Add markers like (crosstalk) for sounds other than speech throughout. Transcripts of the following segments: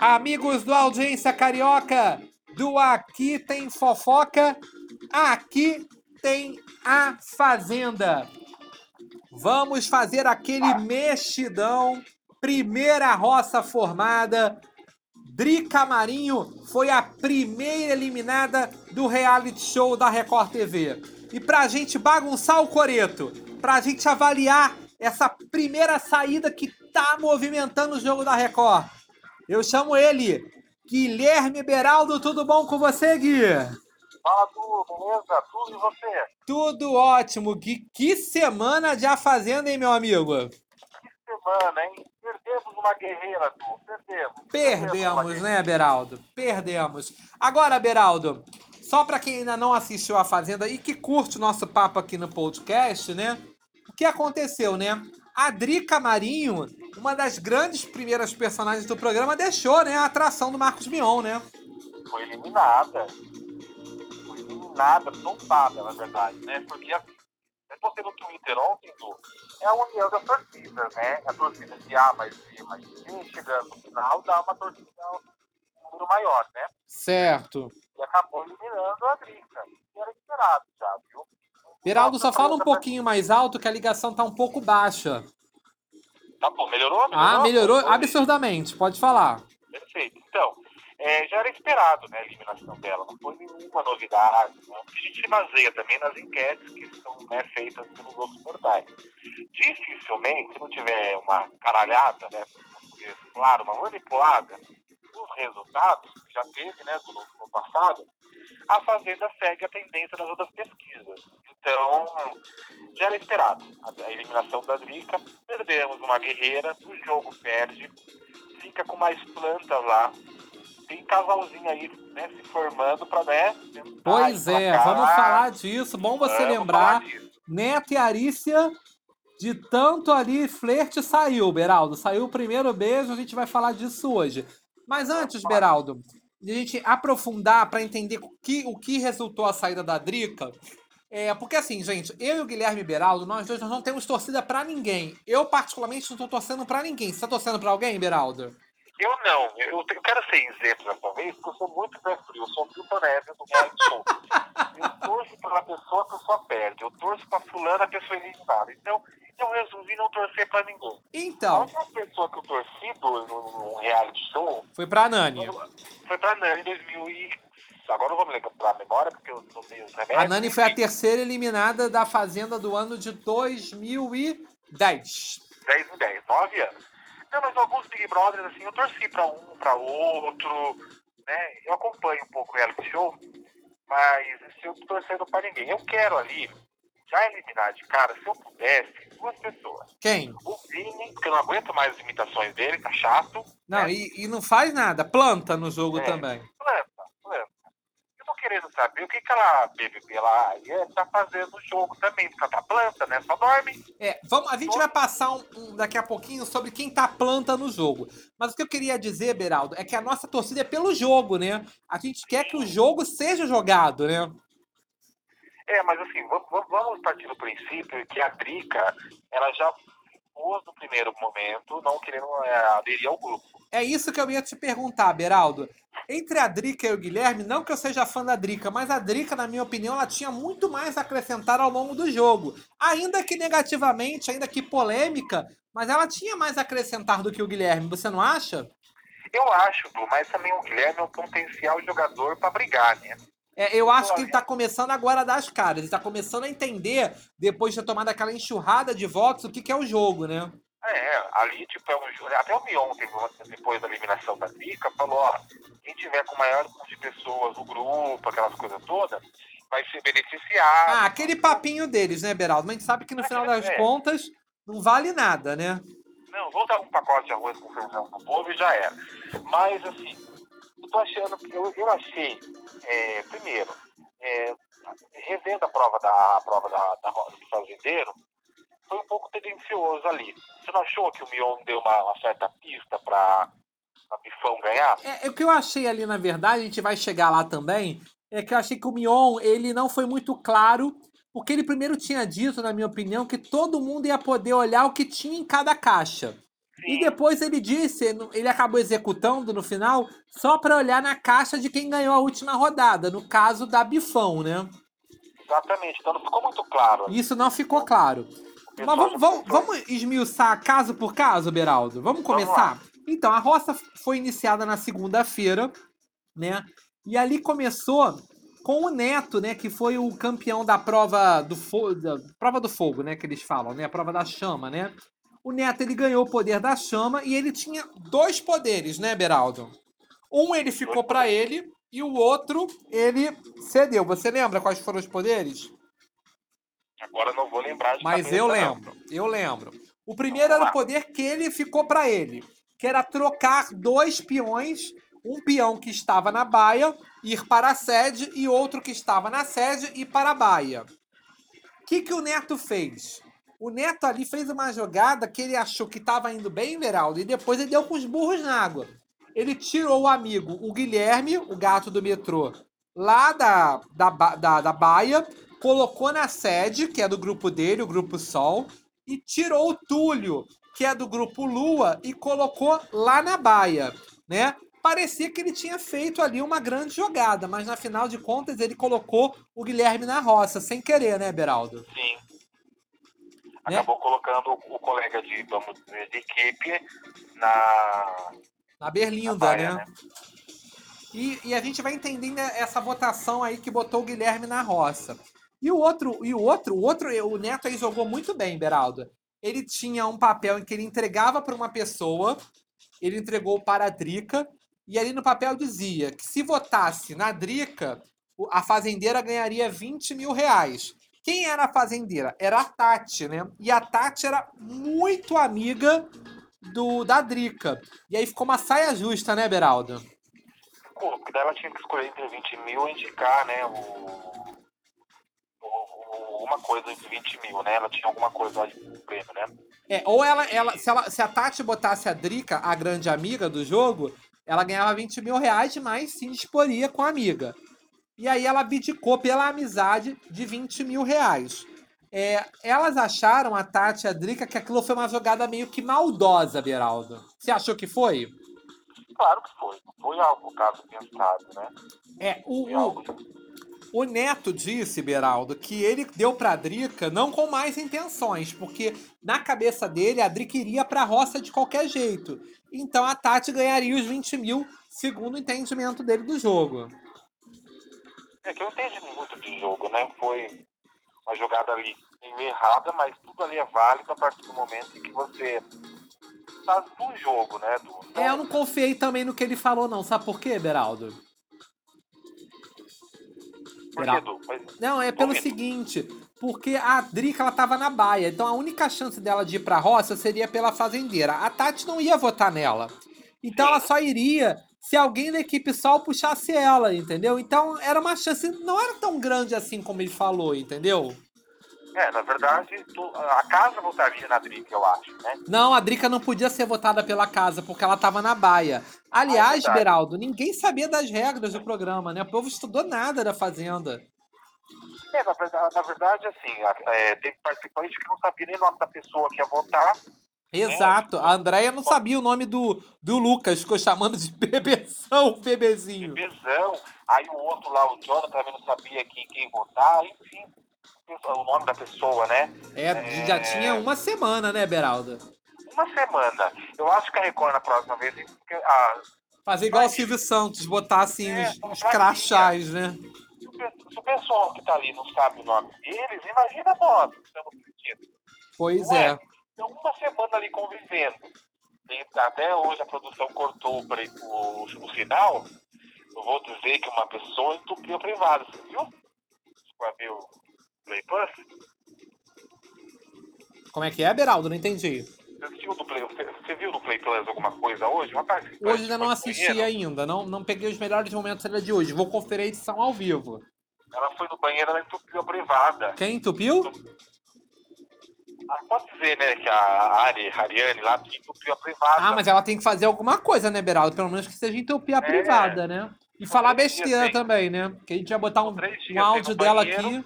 Amigos do Audiência Carioca, do Aqui Tem Fofoca, aqui tem a Fazenda. Vamos fazer aquele mexidão. Primeira roça formada. Drica Marinho foi a primeira eliminada do reality show da Record TV. E pra gente bagunçar o coreto, pra gente avaliar essa primeira saída que tá movimentando o jogo da Record, eu chamo ele, Guilherme Beraldo. Tudo bom com você, Gui? Fala, Tu, beleza? Tudo e você? Tudo ótimo, Gui. Que semana de A Fazenda, hein, meu amigo? Que semana, hein? Perdemos uma guerreira, Tu. Perdemos. Perdemos, né, Beraldo? Perdemos. Agora, Beraldo, só para quem ainda não assistiu A Fazenda e que curte o nosso papo aqui no podcast, né? O que aconteceu, né? A Drica Marinho, uma das grandes primeiras personagens do programa, deixou, né, a atração do Marcos Mion, né? Foi eliminada. Foi eliminada, tombada, na verdade, né? Porque assim, eu postei no Twitter ontem, Du, é a união das torcidas, né? A torcida de A mais B mais C, chegando no final, dá uma torcida número maior, né? Certo. E acabou eliminando a Drica. E era esperado já, viu? Beraldo, só fala um pouquinho mais alto que a ligação tá um pouco baixa. Tá bom, melhorou? Ah, melhorou Foi- absurdamente. Pode falar. Perfeito. Então, é, já era esperado né, a eliminação dela, não foi nenhuma novidade. Né? A gente se baseia também nas enquetes que são né, feitas pelos outros portais. Dificilmente, se não tiver uma caralhada, né, claro, uma manipulada dos resultados, que já teve né, do, no passado, a Fazenda segue a tendência das outras pesquisas. Então, já era esperado. A, eliminação da Drica, perdemos uma guerreira, o jogo perde, fica com mais plantas lá. Tem casalzinho aí, né, se formando para né, Pois é, vamos falar disso. Bom você Vamos lembrar. Neto e Arícia, de tanto ali flerte, saiu, Beraldo. Saiu o primeiro beijo, a gente vai falar disso hoje. Mas antes, Beraldo, de a gente aprofundar para entender o que, o que resultou a saída da Drica. É, porque assim, gente, eu e o Guilherme Beraldo, nós dois nós não temos torcida pra ninguém. Eu, particularmente, não tô torcendo pra ninguém. Você tá torcendo pra alguém, Beraldo? Eu não, eu, eu quero ser isento dessa vez, porque eu sou muito pé frio, eu sou Milton Neves do reality show. (laughs) Eu torço pela pessoa, a pessoa perde. Eu torço pra fulana, a pessoa é. Então, eu resolvi não torcer pra ninguém. A Então, única pessoa que eu torci no, no reality show foi pra Nani. foi pra Nani em 2000 e... Agora não vou me lembrar a memória, porque eu não os remédios. A Nani foi a terceira eliminada da Fazenda do ano de 2010. 10 em 10, 9 anos. Não, mas alguns Big Brothers, assim, eu torci pra um, pra outro, né? Eu acompanho um pouco o reality show, mas assim, eu tô torcendo pra ninguém. Eu quero ali, já eliminar de cara, se eu pudesse, duas pessoas. Quem? O Vini, porque eu não aguento mais as imitações dele, tá chato. Não, né? e, e não faz nada. Planta no jogo É. também. Saber o que que ela, BBB lá, ia tá fazendo no jogo também, porque ela tá planta, né? Só dorme. É, vamos, a gente vai passar um, um- daqui a pouquinho sobre quem tá planta no jogo. Mas o que eu queria dizer, Beraldo, é que a nossa torcida é pelo jogo, né? A gente quer que o jogo seja jogado, né? É, mas assim, vamos partir do princípio que a Drica, ela já pôs no primeiro momento, não querendo é, aderir ao grupo. É isso que eu ia te perguntar, Beraldo. Entre a Drica e o Guilherme, não que eu seja fã da Drica, mas a Drica, na minha opinião, ela tinha muito mais a acrescentar ao longo do jogo. Ainda que negativamente, ainda que polêmica, mas ela tinha mais a acrescentar do que o Guilherme, você não acha? Eu acho, Du, mas também o Guilherme é um potencial jogador para brigar, né? É, eu acho que ele tá começando agora a dar as caras. Ele tá começando a entender, depois de ter tomado aquela enxurrada de votos, o que, que é o jogo, né? É, ali, tipo, é um jogo. Até o Mion, depois da eliminação da Drica, falou: ó, quem tiver com o maior número de pessoas no grupo, aquelas coisas todas, vai ser beneficiado. Ah, aquele papinho deles, né, Beraldo? Mas a gente sabe que no final das É. contas não vale nada, né? Não, vou dar um pacote de arroz com feijão pro povo e já era. Mas, assim, eu tô achando eu, eu achei, é, primeiro, é, revendo a prova da, a prova da, da roda do fazendeiro, foi um pouco tendencioso ali. Você não achou que o Mion deu uma, uma certa pista para a Bifão ganhar? É, é, o que eu achei ali, na verdade, a gente vai chegar lá também, é que eu achei que o Mion, ele não foi muito claro Porque ele primeiro tinha dito, na minha opinião, que todo mundo ia poder olhar o que tinha em cada caixa. E depois ele disse, ele acabou executando no final, só para olhar na caixa de quem ganhou a última rodada, no caso da Bifão, né? Exatamente. Então não ficou muito claro. Isso não ficou claro. Mas vamos, vamos, vamos esmiuçar caso por caso, Beraldo? Vamos começar? Então, a roça foi iniciada na segunda-feira, né? E ali começou com o Neto, né? Que foi o campeão da prova do fogo, da prova do fogo, né? Que eles falam, né? A prova da chama, né? O Neto, ele ganhou o poder da chama e ele tinha dois poderes, né, Beraldo? Um ele ficou pra ele e o outro ele cedeu. Você lembra quais foram os poderes? Agora não vou lembrar Mas eu não. lembro, eu lembro. O primeiro era o poder que ele ficou pra ele, que era trocar dois peões, um peão que estava na baia ir para a sede e outro que estava na sede ir para a baia. O que, que o Neto fez? O Neto ali fez uma jogada que ele achou que estava indo bem, Veraldo, e depois ele deu com os burros na água. Ele tirou o amigo, o Guilherme, o gato do metrô, lá da, da, da, da baia, colocou na sede, que é do grupo dele, o grupo Sol, e tirou o Túlio, que é do grupo Lua, e colocou lá na baia, né? Parecia que ele tinha feito ali uma grande jogada, mas na final de contas ele colocou o Guilherme na roça, sem querer, né, Beraldo? Sim. Né? Acabou colocando o colega de, vamos dizer, de equipe na, Na na Berlinda, baia, né? E, e a gente vai entendendo essa votação aí que botou o Guilherme na roça. E o outro, e o outro, o outro, o Neto aí jogou muito bem, Beraldo. Ele tinha um papel em que ele entregava para uma pessoa, ele entregou para a Drica, e ali no papel dizia que se votasse na Drica, a fazendeira ganharia 20 mil reais. Quem era a fazendeira? Era a Tati, né? E a Tati era muito amiga do da Drica. E aí ficou uma saia justa, né, Beraldo? Pô, porque daí ela tinha que escolher entre 20 mil e indicar, né, o, o- uma coisa de 20 mil, né? Ela tinha alguma coisa lá de prêmio, né? É, ou ela, ela, se, ela, se a Tati botasse a Drica, a grande amiga do jogo, ela ganhava 20 mil reais, mas se disporia com a amiga. E aí ela abdicou pela amizade de 20 mil reais. É, elas acharam, a Tati e a Drica, que aquilo foi uma jogada meio que maldosa, Beraldo. Você achou que foi? Claro que foi. Foi algo caso pensado, né? É, o, o. O Neto disse, Beraldo, que ele deu pra Drica não com mais intenções, porque na cabeça dele a Drica iria pra roça de qualquer jeito. Então a Tati ganharia os 20 mil, segundo o entendimento dele do jogo. É que eu entendi muito de jogo, né? Foi uma jogada ali meio errada, mas tudo ali é válido a partir do momento em que você tá do jogo, né? Do, É, eu não confiei também no que ele falou, não. Sabe por quê, Beraldo? Por que, Du? Mas, Não, é pelo seguinte, porque a Drica ela tava na baia, então a única chance dela de ir pra roça seria pela fazendeira. A Tati não ia votar nela. Então Sim. ela só iria se alguém da equipe Sol puxasse ela, entendeu? Então era uma chance, não era tão grande assim como ele falou, entendeu? é, na verdade, tu- a casa votaria na Drica, eu acho, né? Não, a Drica não podia ser votada pela casa, porque ela tava na baia. Aliás, verdade. Beraldo, ninguém sabia das regras do programa, né? O povo estudou nada da Fazenda. É, na verdade, na verdade assim, é, teve participante que não sabia nem o nome da pessoa que ia votar. Exato. A Andréia não sabia o nome do, do Lucas, ficou chamando de (laughs) bebeção, bebezinho. Bebezão. Aí o outro lá, o Jonathan, também não sabia quem, quem votar, enfim. O nome da pessoa, né? É, já tinha uma semana, né, Beralda? Uma semana. Eu acho que a Record na próxima vez. porque, ah, Fazer igual o Silvio Santos, botar assim É, os, os vai crachás, né? se, o, pessoal que tá ali não sabe o nome deles, imagina nós que estamos. Pois Não é. Então, uma semana ali convivendo. E até hoje a produção cortou o, o, o sinal. Eu vou dizer que uma pessoa entupiu a privada, você viu? Vai ver o Play Plus? Como é que é, Beraldo? Não entendi. Você, assistiu do Play, você, você viu no Play Plus alguma coisa hoje? Participante Hoje ainda não no assisti banheiro, ainda, não, não peguei os melhores momentos ainda de hoje. Vou conferir a edição ao vivo. Ela foi no banheiro, ela entupiu a privada. Quem entupiu? Ah, pode dizer, né, que a Ari, a Ariane lá que entupiu a privada. Ah, mas ela tem que fazer alguma coisa, né, Beraldo? Pelo menos que seja entupir a É. privada, né? E falar besteira também, né? Porque a gente ia botar um, um áudio dela aqui.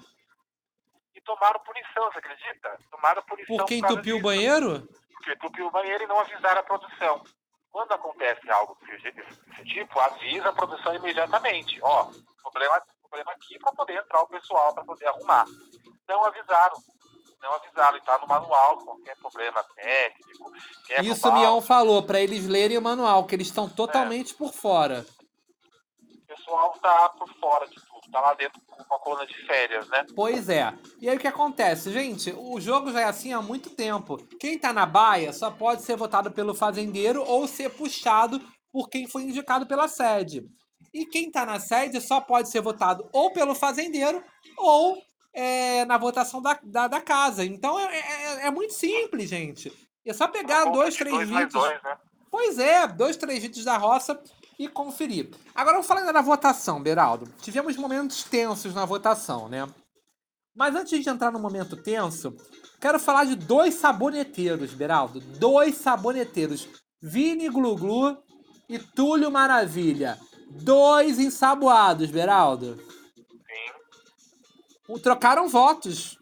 tomaram punição, você acredita? Tomaram punição. Por quem entupiu o banheiro? Porque entupiu o banheiro e não avisaram a produção. Quando acontece algo desse, desse tipo, avisa a produção imediatamente. Ó, problema, problema aqui para poder entrar o pessoal, para poder arrumar. Não avisaram. Não avisaram. E tá no manual, qualquer problema técnico. quebra Isso o Mion falou, pra eles lerem o manual, que eles estão totalmente por fora. O pessoal tá por fora de tudo. Tá lá dentro com uma coluna de férias, né? Pois é. E aí o que acontece? Gente, o jogo já é assim há muito tempo. Quem tá na baia só pode ser votado pelo fazendeiro ou ser puxado por quem foi indicado pela sede. E quem tá na sede só pode ser votado ou pelo fazendeiro ou é, na votação da, da, da casa. Então é, é- é muito simples, gente. É só pegar Conta dois, três dois vídeos. dois, né? Pois é, dois, três vídeos da roça e conferir. Agora vamos falar ainda da votação, Beraldo. Tivemos momentos tensos na votação, né? Mas antes de entrar no momento tenso, quero falar de dois saboneteiros, Beraldo. Dois saboneteiros. Vini Gluglu e Túlio Maravilha. Dois ensaboados, Beraldo. O- Trocaram votos.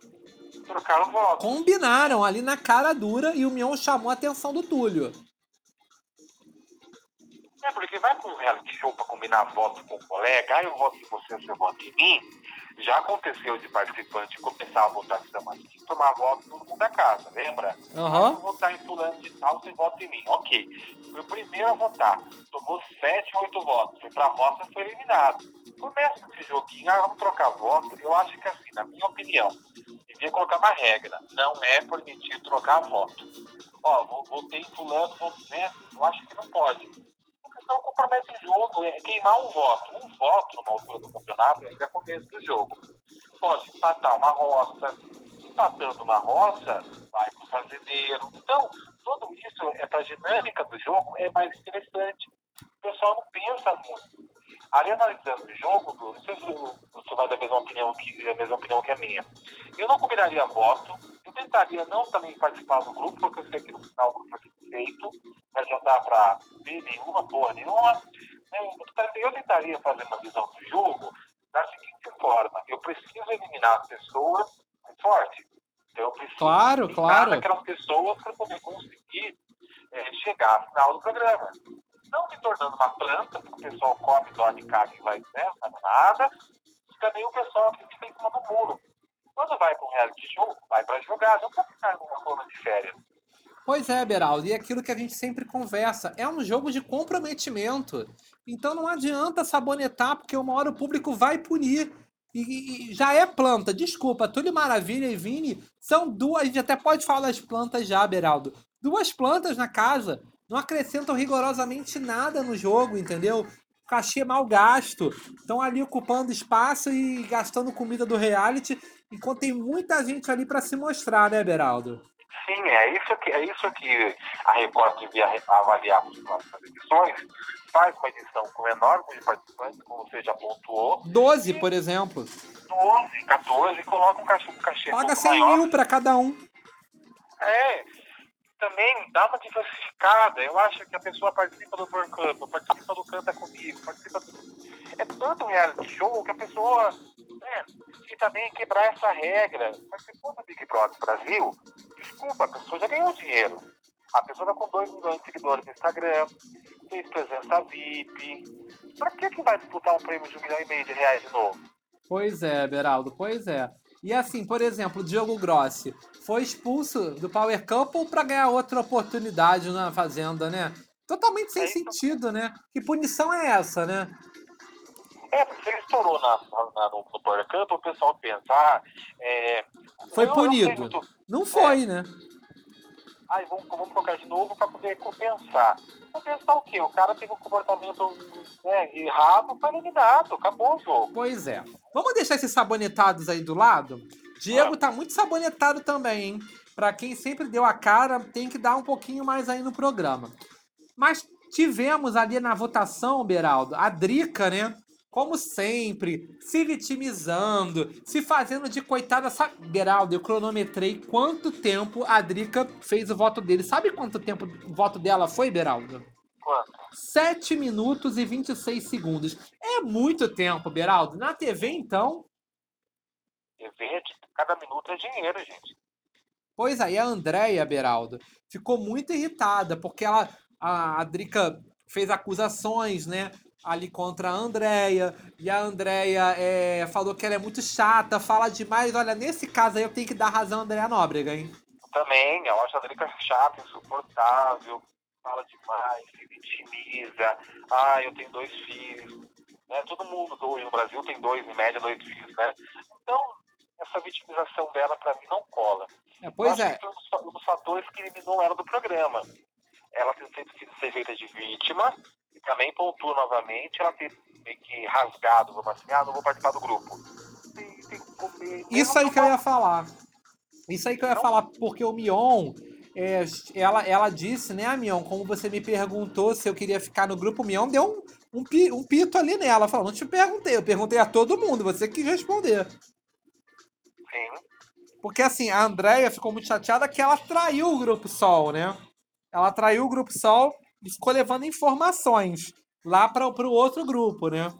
Trocaram voto. Combinaram ali na cara dura e o Mion chamou a atenção do Túlio. É, porque vai com um reality show pra combinar voto com o colega, aí eu voto em você, você vota em mim. Já aconteceu de participante começar a votação aqui, tomar voto todo mundo da casa, lembra? Aham. Eu votar em fulano de tal, você vota em mim. Ok. Foi o primeiro a votar. Tomou sete, oito votos. Foi pra roça, foi eliminado. Começa esse joguinho, ah, vamos trocar voto. Eu acho que assim, na minha opinião, devia colocar uma regra. Não é permitido trocar voto. Ó, vou- votei em fulano, votei nessa. Eu acho que não pode. Porque senão compromete o jogo. É queimar um voto. Um voto numa altura do campeonato ainda é começo do jogo. Pode empatar uma roça. Empatando uma roça, vai pro fazendeiro. Então, tudo isso é para a dinâmica do jogo, é mais interessante. O pessoal não pensa muito. Ali analisando o jogo, não sei se você vai dar a mesma opinião que, a mesma opinião que a minha. Eu não combinaria voto, eu tentaria não também participar do grupo, porque eu sei que no final o grupo vai ser feito, mas não dá para ver nenhuma porra nenhuma. né? Eu tentaria- fazer uma visão do jogo da seguinte forma: eu preciso eliminar as pessoas mais fortes. Então eu preciso Claro, eliminar claro. aquelas pessoas para poder conseguir eh, chegar ao final do programa. Não me tornando uma planta, porque o pessoal come, dorme, caga e vai, né, nada. E também o pessoal que fica em cima do muro. Quando vai para um reality show, vai para jogar, não para ficar numa zona de férias. Pois é, Beraldo, e aquilo que a gente sempre conversa, é um jogo de comprometimento. Então não adianta sabonetar, porque uma hora o público vai punir. E, e- e já é planta, desculpa, Túlio Maravilha e Vini são duas, a gente até pode falar das plantas já, Beraldo. Duas plantas na casa, não acrescentam rigorosamente nada no jogo, entendeu? Cachê mal gasto, estão ali ocupando espaço e gastando comida do reality, enquanto tem muita gente ali para se mostrar, né, Beraldo? Sim, é isso que, é isso que a Record devia avaliar nas edições. Faz uma edição com menor número de participantes, como você já pontuou, 12, por exemplo. 12, 14, e coloca um cachê, um cachê Paga pouco 100 maior. mil para cada um. É, também dá uma diversificada. Eu acho que a pessoa participa do Porcampo, participa do Canta Comigo, participa do... É tanto reality show que a pessoa né, e também quebrar essa regra. Participou do Big Brother Brasil, desculpa, a pessoa já ganhou dinheiro. A pessoa está com 2 milhões de seguidores no Instagram, fez presença VIP. Pra que, que vai disputar um prêmio de um milhão e meio de reais de novo? Pois é, Beraldo, pois é. E assim, por exemplo, o Diogo Grossi foi expulso do Power Couple para ganhar outra oportunidade na Fazenda, né? Totalmente sem É sentido, né? Que punição é essa, né? É, porque ele estourou na, na, no, no Power Camp, o pessoal pensa, ah, é, Foi eu- eu punido. muito- Não foi, né? Ai, vamos, vamos colocar de novo para poder compensar. Compensar o quê? O cara teve um comportamento né, errado, foi eliminado, acabou o jogo. Pois é. Vamos deixar esses sabonetados aí do lado? Diego tá muito sabonetado também, hein? Pra quem sempre deu a cara, tem que dar um pouquinho mais aí no programa. Mas tivemos ali na votação, Beraldo, a Drica, né? Como sempre, se vitimizando, se fazendo de coitada. Sabe, Beraldo, eu cronometrei quanto tempo a Drica fez o voto dele. Sabe quanto tempo o voto dela foi, Beraldo? Quanto? 7 minutos e 26 segundos. É muito tempo, Beraldo. Na TV, então, TV, cada minuto é dinheiro, gente. Pois aí, a Andréia, Beraldo, ficou muito irritada, porque ela, a, a Drica fez acusações, né? Ali contra a Andréia, e a Andréia é, falou que ela é muito chata, fala demais. Olha, nesse caso aí eu tenho que dar razão a Andréia Nóbrega, hein? Também, eu acho a Drica chata, insuportável, fala demais, se vitimiza. Ah, eu tenho dois filhos. Né? Todo mundo hoje no Brasil tem dois, em média, dois filhos, né? Então, essa vitimização dela, para mim, não cola. É, pois é. foi um dos fatores que eliminou ela do programa. Ela tem sido ser feita de vítima e também pontua novamente ela ter meio que rasgado, vamos assim, ah, não vou participar do grupo. Tem, tem que comer. Isso aí que eu ia falar. Isso aí que eu ia não. falar, porque o Mion, é, ela, ela disse, né, Mion, como você me perguntou se eu queria ficar no grupo, Mion deu um, um, um pito ali nela. Falou, não te perguntei, eu perguntei a todo mundo, você quis responder. Sim. Porque assim, a Andrea ficou muito chateada que ela traiu o Grupo Sol, né? Ela traiu o Grupo Sol e ficou levando informações lá para o outro grupo, né?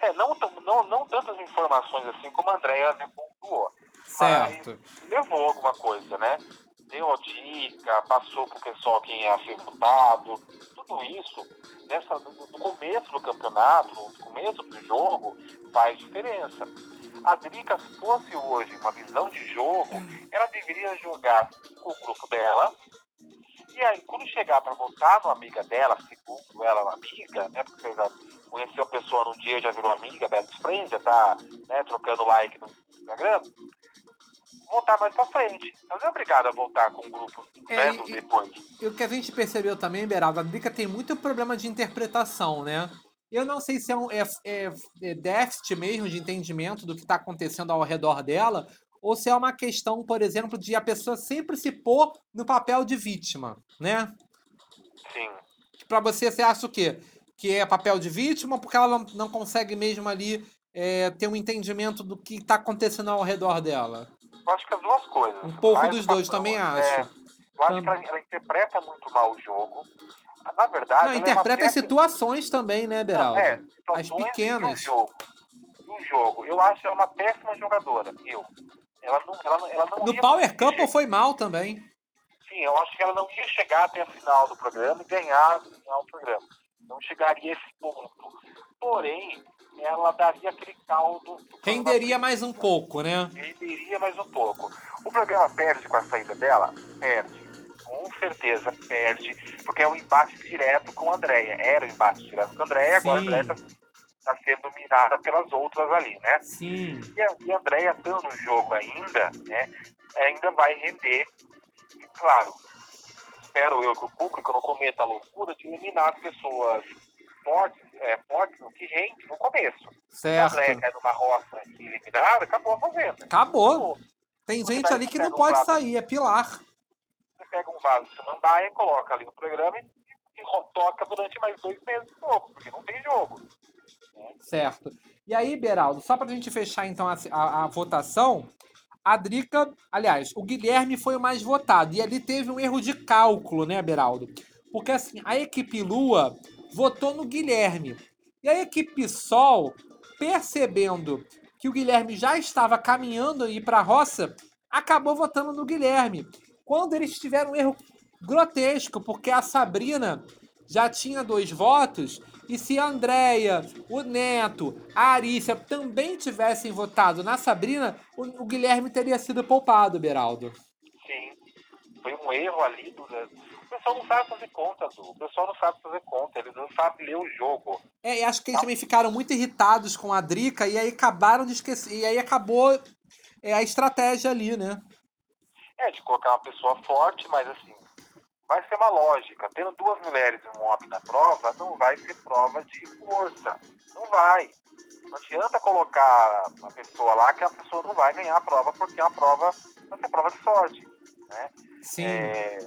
É, não, não, não tantas informações assim como a Andrea pontuou. Certo. levou alguma coisa, né? Deu a dica, passou pro pessoal quem ia ser votado. Tudo isso, nessa, no começo do campeonato, no começo do jogo, faz diferença. A Drica, se fosse hoje uma visão de jogo, ela deveria jogar o grupo dela. E aí, quando chegar para votar no amiga dela, segundo ela, uma amiga, né? Porque você já conheceu a pessoa num dia já virou amiga, best friend, já tá né, trocando like no Instagram, voltar mais pra frente. Não é obrigada a voltar com o grupo é, e, depois. E o que a gente percebeu também, Beraldo, a Drica tem muito problema de interpretação, né? Eu não sei se é um é, é, é déficit mesmo de entendimento do que está acontecendo ao redor dela, ou se é uma questão, por exemplo, de a pessoa sempre se pôr no papel de vítima, né? Sim. Para você, você acha o quê? Que é papel de vítima porque ela não, não consegue mesmo ali é, ter um entendimento do que está acontecendo ao redor dela? Eu acho que as duas coisas. Um pouco dos dois, também acho. É, eu acho que ela, ela interpreta muito mal o jogo. Na verdade. Não, interpreta é as situações também, né, Beraldo? É, as pequenas. Do jogo. Do jogo. Eu acho ela uma péssima jogadora. Eu. Ela não, ela, ela não no Power Couple foi mal também. Sim, eu acho que ela não ia chegar até a final do programa e ganhar, ganhar o programa. Não chegaria a esse ponto. Porém, ela daria aquele caldo. Renderia mais um pouco, né? Renderia mais um pouco. O programa perde com a saída dela? Perde com certeza perde, porque é um embate direto com a Andréia. Era um embate direto com a Andréia, agora a Andréia está tá sendo mirada pelas outras ali, né? Sim. E a, e a Andréia estando no jogo ainda, né? Ainda vai render. E, claro, espero eu que o público não cometa a loucura de eliminar as pessoas fortes, é, fortes que rende no começo. Certo. A Andréia cai numa roça e eliminada, acabou a fazenda. Acabou. Tem gente ali que não pode sair, é pilar pega um vaso de samambaia, coloca ali no programa e, e toca durante mais dois meses de novo, porque não tem jogo. Certo. E aí, Beraldo, só para a gente fechar então a, a, a, votação, a Drica, aliás, o Guilherme foi o mais votado. E ali teve um erro de cálculo, né, Beraldo? Porque assim, a equipe Lua votou no Guilherme. E a equipe Sol, percebendo que o Guilherme já estava caminhando aí para a roça, acabou votando no Guilherme quando eles tiveram um erro grotesco, porque a Sabrina já tinha dois votos, e se a Andrea, o Neto, a Arícia também tivessem votado na Sabrina, o, o Guilherme teria sido poupado, Beraldo. Sim, foi um erro ali. Do... O pessoal não sabe fazer conta, Du. O pessoal não sabe fazer conta, eles não sabem ler o jogo. É, e acho que eles também ficaram muito irritados com a Drica e aí acabaram de esquecer. E aí acabou é, a estratégia ali, né? É, de colocar uma pessoa forte, mas assim, vai ser uma lógica. Tendo duas mulheres e um homem na prova, não vai ser prova de força. Não vai. Não adianta colocar uma pessoa lá que a pessoa não vai ganhar a prova, porque é uma prova, vai ser prova de sorte. Né? Sim. É,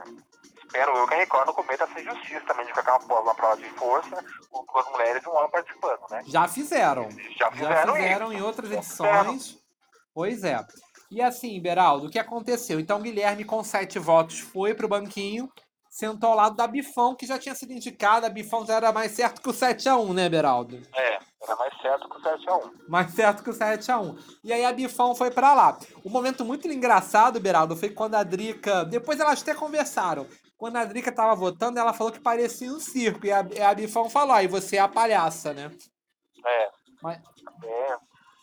espero eu que a Record não cometa essa injustiça também de colocar uma, uma prova de força com duas mulheres e um homem participando, né? Já fizeram. Já fizeram, Já fizeram isso. em outras edições. Pois é. E assim, Beraldo, o que aconteceu? Então, Guilherme, com sete votos, foi para o banquinho, sentou ao lado da Bifão, que já tinha sido indicada. A Bifão já era mais certo que o 7x1, né, Beraldo? É, Era mais certo que o 7x1. Mais certo que o 7x1. E aí a Bifão foi pra lá. Um momento muito engraçado, Beraldo, foi quando a Drica. Depois elas até conversaram. Quando a Drica tava votando, ela falou que parecia um circo. E a, a Bifão falou: aí você é a palhaça, né? É. Mas É.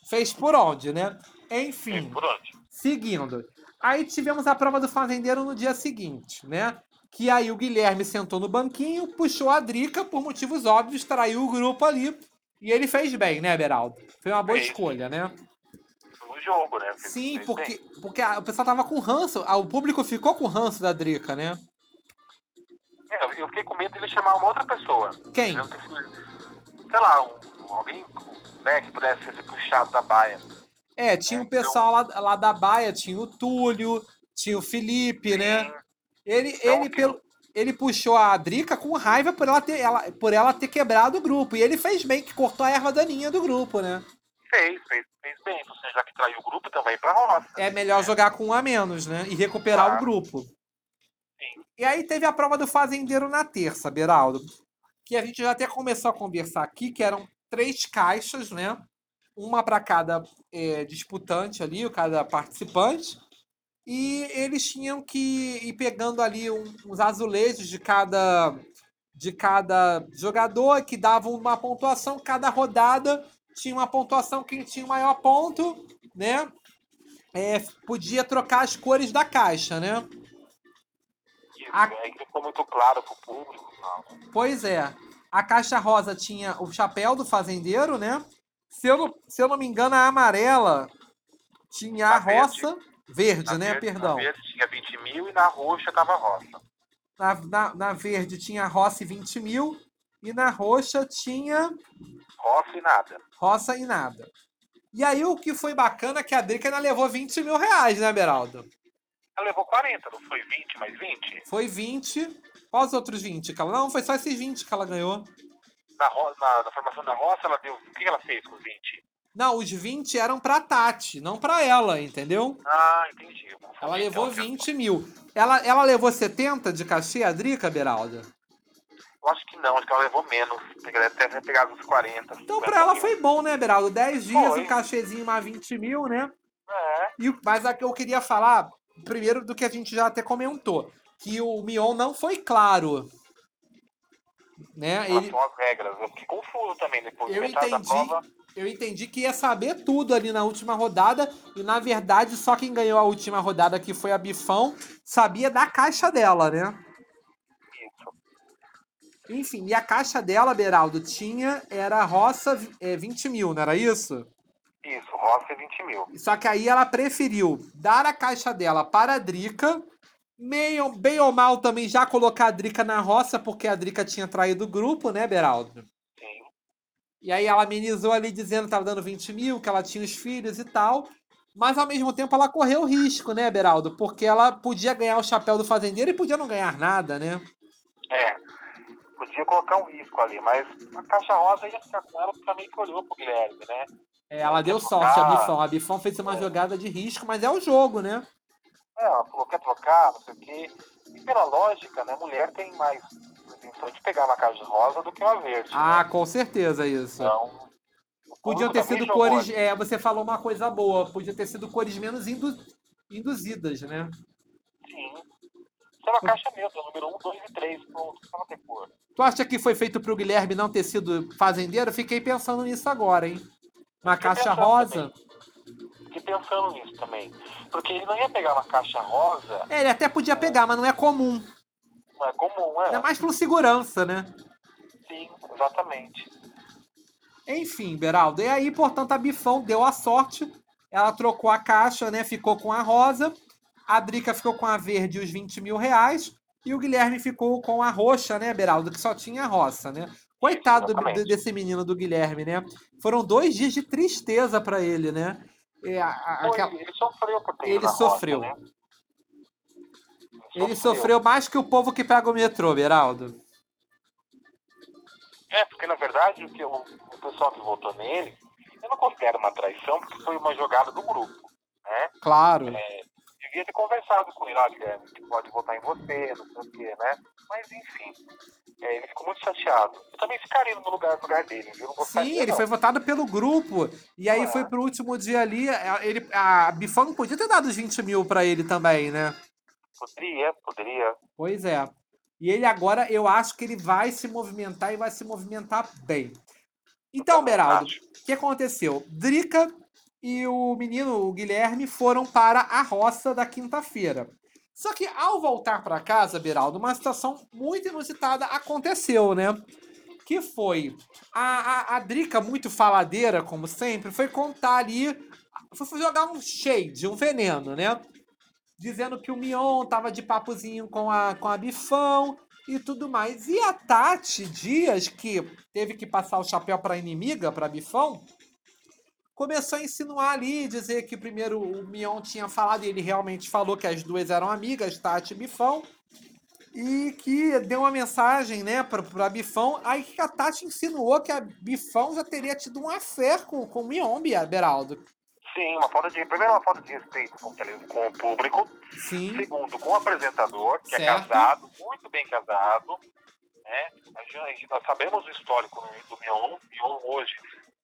fez por onde, né? Enfim, Por onde? seguindo. Aí tivemos a prova do fazendeiro no dia seguinte, né? Que aí o Guilherme sentou no banquinho, puxou a Drica, por motivos óbvios, traiu o grupo ali. E ele fez bem, né, Beraldo? Foi uma boa escolha, né? No jogo, né? Sim, porque, bem. porque o pessoal tava com ranço, o público ficou com ranço da Drica, né? É, eu- fiquei com medo de ele chamar uma outra pessoa. Quem? Sei lá, um, alguém né, que pudesse ser puxado da baia. É, tinha o pessoal lá, lá da Baia, tinha o Túlio, tinha o Felipe, né? Ele, Então, ele, pelo, ele puxou a Drica com raiva por ela, ter, ela, por ela ter quebrado o grupo. E ele fez bem, que cortou a erva daninha do grupo, né? Fez, fez, fez bem. Você já que traiu o grupo, também pra roça. É melhor jogar com um a menos, né? E recuperar o Claro. grupo. Sim. E aí teve a prova do fazendeiro na terça, Beraldo. Que a gente já até começou a conversar aqui, que eram três caixas, né? Uma para cada eh, disputante ali, cada participante. E eles tinham que ir pegando ali uns azulejos de cada de cada jogador que davam uma pontuação. Cada rodada tinha uma pontuação. Quem tinha o maior ponto, né? é, podia trocar as cores da caixa, né? Isso, A- aí ficou muito claro pro público. Não. Pois é. A caixa rosa tinha o chapéu do fazendeiro, né? Se eu não, se eu não me engano, a amarela tinha a roça. Verde, Na né? verde- Perdão. Na verde tinha 20 mil e na roxa tava roça. Na, na, na verde tinha roça e 20 mil. E na roxa tinha Roça e nada. roça e nada. E aí o que foi bacana é que a Drica ainda levou 20 mil reais, né, Beraldo? Ela levou 40, não foi 20 mais 20? Foi 20. Quais os outros 20 que ela. Não, foi só esses 20 que ela ganhou. Na, ro- na, na formação da roça, ela deu. O que ela fez com os 20? Não, os 20 eram pra Tati, não pra ela, entendeu? Ah, entendi. Eu Ela levou então. 20 mil. Ela, ela levou 70 de cachê, a Drica, Beralda? Eu acho que não, acho que ela levou menos. Deve ter pegado uns 40. Então 50 pra ela mil. foi bom, né, Beraldo? 10 dias, Foi. o cachezinho mais 20 mil, né? É, E, mas a que eu queria falar, primeiro do que a gente já até comentou, que o Mion não foi claro. Né? Ele, às regras. Eu fiquei confuso também depois de Eu da entendi. prova. eu entendi que ia saber tudo ali na última rodada, e na verdade só quem ganhou a última rodada, que foi a Bifão, sabia da caixa dela, né? Isso. Enfim, e a caixa dela, Beraldo, tinha, era roça é, 20 mil, não era isso? Isso, roça e 20 mil. Só que aí ela preferiu dar a caixa dela para a Drica, meio, bem ou mal também já colocar a Drica na roça, porque a Drica tinha traído o grupo, né, Beraldo? Sim. E aí ela amenizou ali dizendo que estava dando 20 mil, que ela tinha os filhos e tal. Mas ao mesmo tempo ela correu risco, né, Beraldo? Porque ela podia ganhar o chapéu do fazendeiro e podia não ganhar nada, né? É. Podia colocar um risco ali, mas a caixa rosa ia ficar com ela porque também que olhou pro Guilherme, né? É, ela deu sorte, a Bifão. A Bifão fez uma jogada de risco, mas é o jogo, né? É, ela falou quer trocar, não sei o quê. E pela lógica, né, mulher tem mais intenção de pegar uma caixa rosa do que uma verde. Ah, né? com certeza isso. Então. Podiam ter também sido cores. É, você falou uma coisa boa. Podiam ter sido cores menos indu- induzidas, né? Sim. Isso é uma caixa neutra, número 1, 2 e 3. Pronto, não ter cor. Tu acha que foi feito pro Guilherme não ter sido fazendeiro? Fiquei pensando nisso agora, hein? Uma caixa rosa. Fiquei pensando nisso também. Porque ele não ia pegar uma caixa rosa, É, ele até podia pegar, mas não é comum. não é comum, é? É mais por segurança, né? Sim, exatamente. Enfim, Beraldo. E aí, portanto, a Bifão deu a sorte. Ela trocou a caixa, né? Ficou com a rosa. A Drica ficou com a verde e os 20 mil reais. E o Guilherme ficou com a roxa, né, Beraldo? Que só tinha roça, né? Coitado do- desse menino do Guilherme, né? Foram dois dias de tristeza pra ele, né? É, a- a- Foi, aquela- Ele sofreu por ter Ele sofreu. Né? Ele sofreu mais que o povo que pega o metrô, Beraldo. É, porque na verdade o, que o, o pessoal que votou nele, eu não considero uma traição, porque foi uma jogada do grupo. Né? Claro. Devia ter conversado com ele, Guilherme, que pode votar em você, não sei o quê, né? Mas enfim. É, ele ficou muito chateado. Eu também ficaria no lugar, no lugar dele, viu? Sim, ele não. foi votado pelo grupo. E aí Ah. foi pro último dia ali. a- Ele, a Bifão podia ter dado os 20 mil pra ele também, né? Poderia, poderia. Pois é. E ele agora, eu acho que ele vai se movimentar e vai se movimentar bem. Então, Beraldo, o que aconteceu? Drica e o menino, o Guilherme, foram para a roça da quinta-feira. Só que ao voltar para casa, Beraldo, uma situação muito inusitada aconteceu, né? Que foi a, a, a Drica, muito faladeira, como sempre, foi contar ali, foi jogar um shade, um veneno, né? Dizendo que o Mion tava de papozinho com a, com a Bifão e tudo mais. E a Tati Dias, que teve que passar o chapéu para inimiga, para Bifão, começou a insinuar ali, dizer que primeiro o Mion tinha falado, e ele realmente falou que as duas eram amigas, Tati e Bifão, e que deu uma mensagem, né, pra, pra Bifão, aí que a Tati insinuou que a Bifão já teria tido um affair com, com o Mion, Bia- Beraldo. Sim, uma falta de. Primeiro, uma falta de respeito com, com o público. Sim, Segundo, com o apresentador, que é Certo. casado, muito bem casado. Né? Nós sabemos o histórico do Mion. Mion hoje,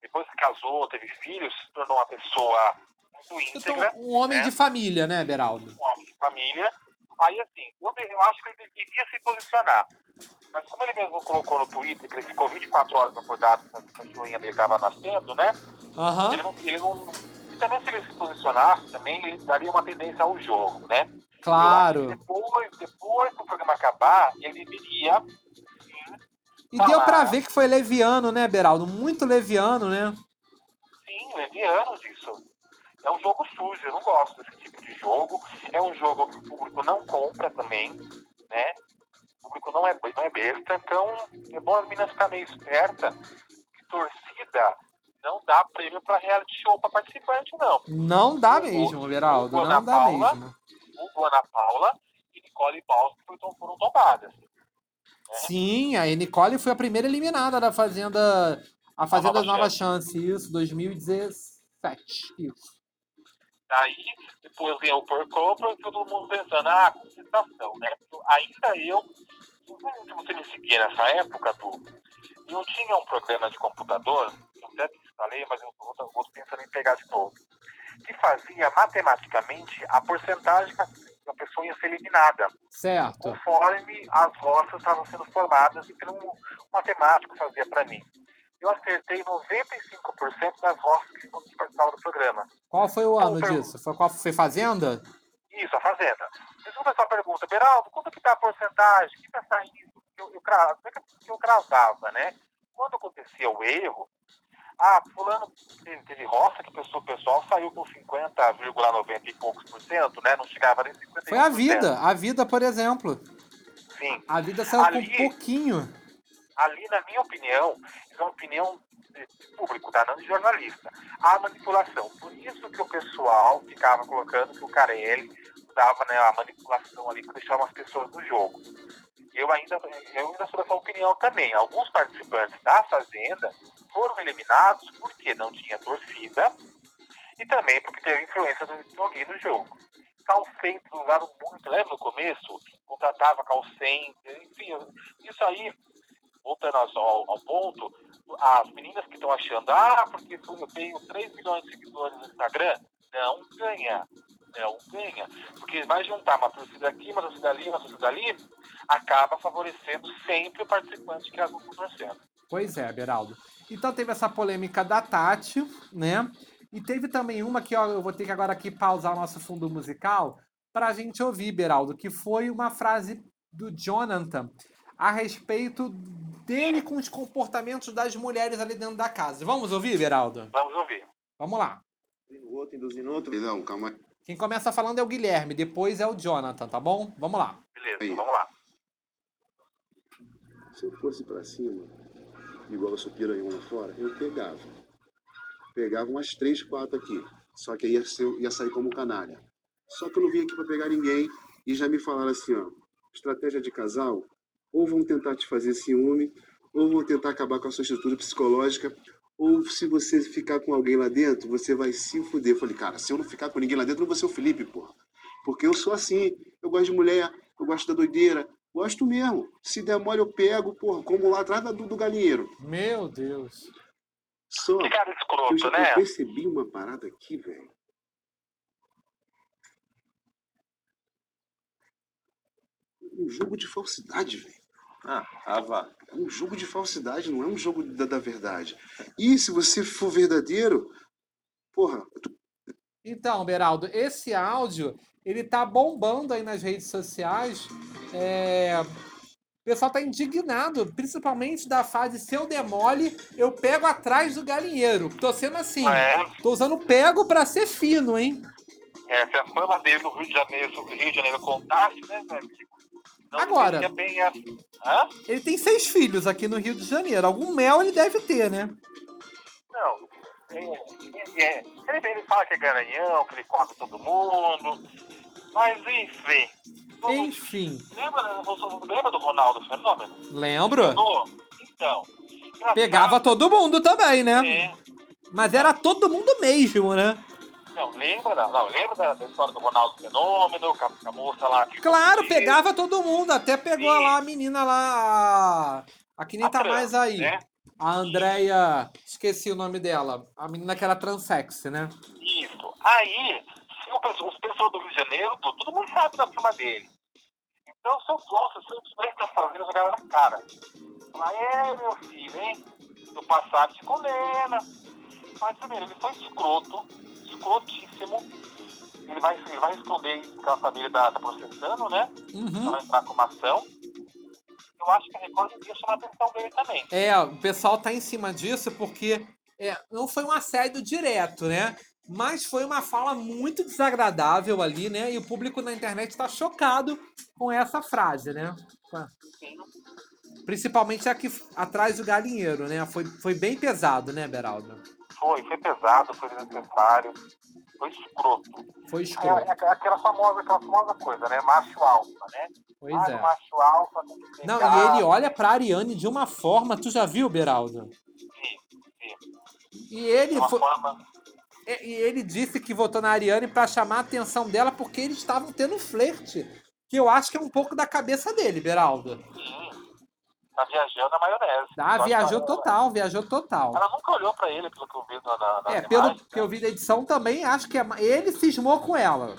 depois que casou, teve filhos, se tornou uma pessoa muito então, íntegra, um homem né? de família, né, Beraldo? um homem de família. Aí, assim, eu, acho que ele devia se posicionar. Mas como ele mesmo colocou no Twitter que ele ficou 24 horas acordado quando a cachorrinha dele estava nascendo, né? Aham. Ele não, ele não. e também se ele se posicionasse, também ele daria uma tendência ao jogo, né? Claro. Depois, depois que o programa acabar, ele viria. E deu pra falar. ver que foi leviano, né, Beraldo? Muito leviano, né? Sim, leviano disso. É um jogo sujo, eu não gosto desse tipo de jogo. É um jogo que o público não compra também, né? O público não é, não é besta, então é bom as meninas ficarem meio espertas que torcida não dá prêmio pra reality show pra participante, não. Não dá O- mesmo, Beraldo. Não Ana dá Paula- mesmo. O Ana Paula e Nicole foram, foram tombadas. Sim, a Nicole foi a primeira eliminada da Fazenda. A Fazenda Nova Nova Chance, isso, 2017. Isso. Daí, depois vem o Porcopro e todo mundo pensando, ah, concentração, né? Ainda eu, se você me seguia nessa época, Du, eu tinha um programa de computador, eu até te instalei, mas eu vou, vou pensando em pegar de novo, que fazia matematicamente a porcentagem que a, pessoa ia ser eliminada, Certo. conforme as roças estavam sendo formadas, e pelo um matemático fazia para mim. Eu acertei 95% das roças que participavam do programa. Qual foi o ano Então, disso? Foi qual foi Fazenda? Isso, a fazenda. Mas o pessoal pergunta, Beraldo, quanto que tá a porcentagem? Que tá saindo? Eu, eu, é que eu cravava, né? Quando acontecia o erro, ah, fulano teve, teve roça que o pessoal, saiu com 50,90 e poucos por cento, né? Não chegava nem 51%. Foi a vida. A vida, por exemplo. Sim. A vida saiu Ali- com pouquinho. Ali, na minha opinião, isso é uma opinião de público, tá? Não de jornalista. Há manipulação. Por isso que o pessoal ficava colocando que o Carelli dava né, a manipulação ali para deixar umas pessoas no jogo. Eu ainda, eu ainda sou dessa opinião também. Alguns participantes da Fazenda foram eliminados porque não tinha torcida e também porque teve influência do alguém no jogo. Call center usaram muito, lembra no começo? Contratava call center, enfim, isso aí, voltando ao, ao ponto, as meninas que estão achando, ah, porque eu tenho 3 milhões de seguidores no Instagram, não ganha. Não ganha. Porque vai juntar uma torcida aqui, uma torcida ali, uma torcida ali, acaba favorecendo sempre o participante que estão torcendo. Pois é, Beraldo. Então teve essa polêmica da Tati, né? E teve também uma que ó, eu vou ter que agora aqui pausar o nosso fundo musical para a gente ouvir, Beraldo, que foi uma frase do Jonathan a respeito dele com os comportamentos das mulheres ali dentro da casa. Vamos ouvir, Beraldo? Vamos ouvir. Vamos lá. no outro, induzindo outro. Não, calma. Quem começa falando é o Guilherme, depois é o Jonathan, tá bom? Vamos lá. Beleza, Aí. vamos lá. Se eu fosse pra cima, igual eu sou piranhão fora, eu pegava. Pegava umas três, quatro aqui. Só que aí ia, ser- ia sair como canalha. Só que eu não vim aqui pra pegar ninguém e já me falaram assim, ó. Estratégia de casal, ou vão tentar te fazer ciúme, ou vão tentar acabar com a sua estrutura psicológica, ou se você ficar com alguém lá dentro, você vai se fuder. Eu falei, cara, se eu não ficar com ninguém lá dentro, eu não vou ser o Felipe, porra. Porque eu sou assim, eu gosto de mulher, eu gosto da doideira, Gosto mesmo. Se der mole, eu pego, porra, como lá atrás do, do galinheiro. Meu Deus. Só Que cara eu escroto, já né? percebi uma parada aqui, velho. Um jogo de falsidade, velho. Ah, ah, vá. É um jogo de falsidade, não é um jogo da, da verdade. E se você for verdadeiro, porra, tu- Então, Beraldo, esse áudio, ele tá bombando aí nas redes sociais. É, O pessoal tá indignado, principalmente da fase se eu demole, eu pego atrás do galinheiro. Tô sendo assim, É, tô usando pego pra ser fino, hein? é, se a fama dele no Rio de Janeiro, Rio de Janeiro contasse, né, amigo? Não Agora. Hã? Ele tem seis filhos aqui no Rio de Janeiro. Algum mel ele deve ter, né? Não. É, é, é. Ele, ele fala que é garanhão, que ele corta todo mundo. Mas, enfim. Enfim, Lembra, lembra do Ronaldo Fenômeno? lembro. Então. Pegava todo mundo também, né? é, Mas era todo mundo mesmo, né? Não, lembra, da- não, lembra da, história do Ronaldo Fenômeno, com a, moça lá que Claro, pegava todo mundo. Até pegou Sim. lá a menina lá. A, que nem a tá Fran, mais aí. Né? A Andrea. Esqueci o nome dela. A menina que era transex, né? Isso. Aí, pessoal- os pessoas do Rio de Janeiro, todo, mundo sabe da fama dele. Então, se eu fosse, se eu tivesse na fazenda, jogava na cara. Falar, é, meu filho, hein? No passado te condena. Mas, primeiro, ele foi escroto, escrotíssimo. Ele vai, ele vai esconder isso que a família tá, tá processando, né? Uhum. Vai entrar com uma ação. Eu acho que a Record devia chamar a atenção dele também. É, o pessoal tá em cima disso porque é, não foi um assédio direto, né? Mas foi uma fala muito desagradável ali, né? E o público na internet tá chocado com essa frase, né? Sim. Principalmente aqui atrás do galinheiro, né? Foi, foi bem pesado, né, Beraldo? Foi, foi pesado, foi desnecessário, foi escroto. Foi É, escroto. é aquela famosa, aquela famosa coisa, né? Macho alfa, né? Pois ah, é. macho alfa Não, e ele olha pra Ariane de uma forma, tu já viu, Beraldo? Sim, E ele, uma foi- forma. e e ele disse que votou na Ariane pra chamar a atenção dela porque eles estavam tendo flerte. Que eu acho que é um pouco da cabeça dele, Beraldo. Sim, tá viajando a maionese. Tá, acho viajou que ela- total, viajou total. Ela nunca olhou pra ele, pelo que eu vi na, na, É, pelo que eu vi da edição também, acho que é ele cismou com ela.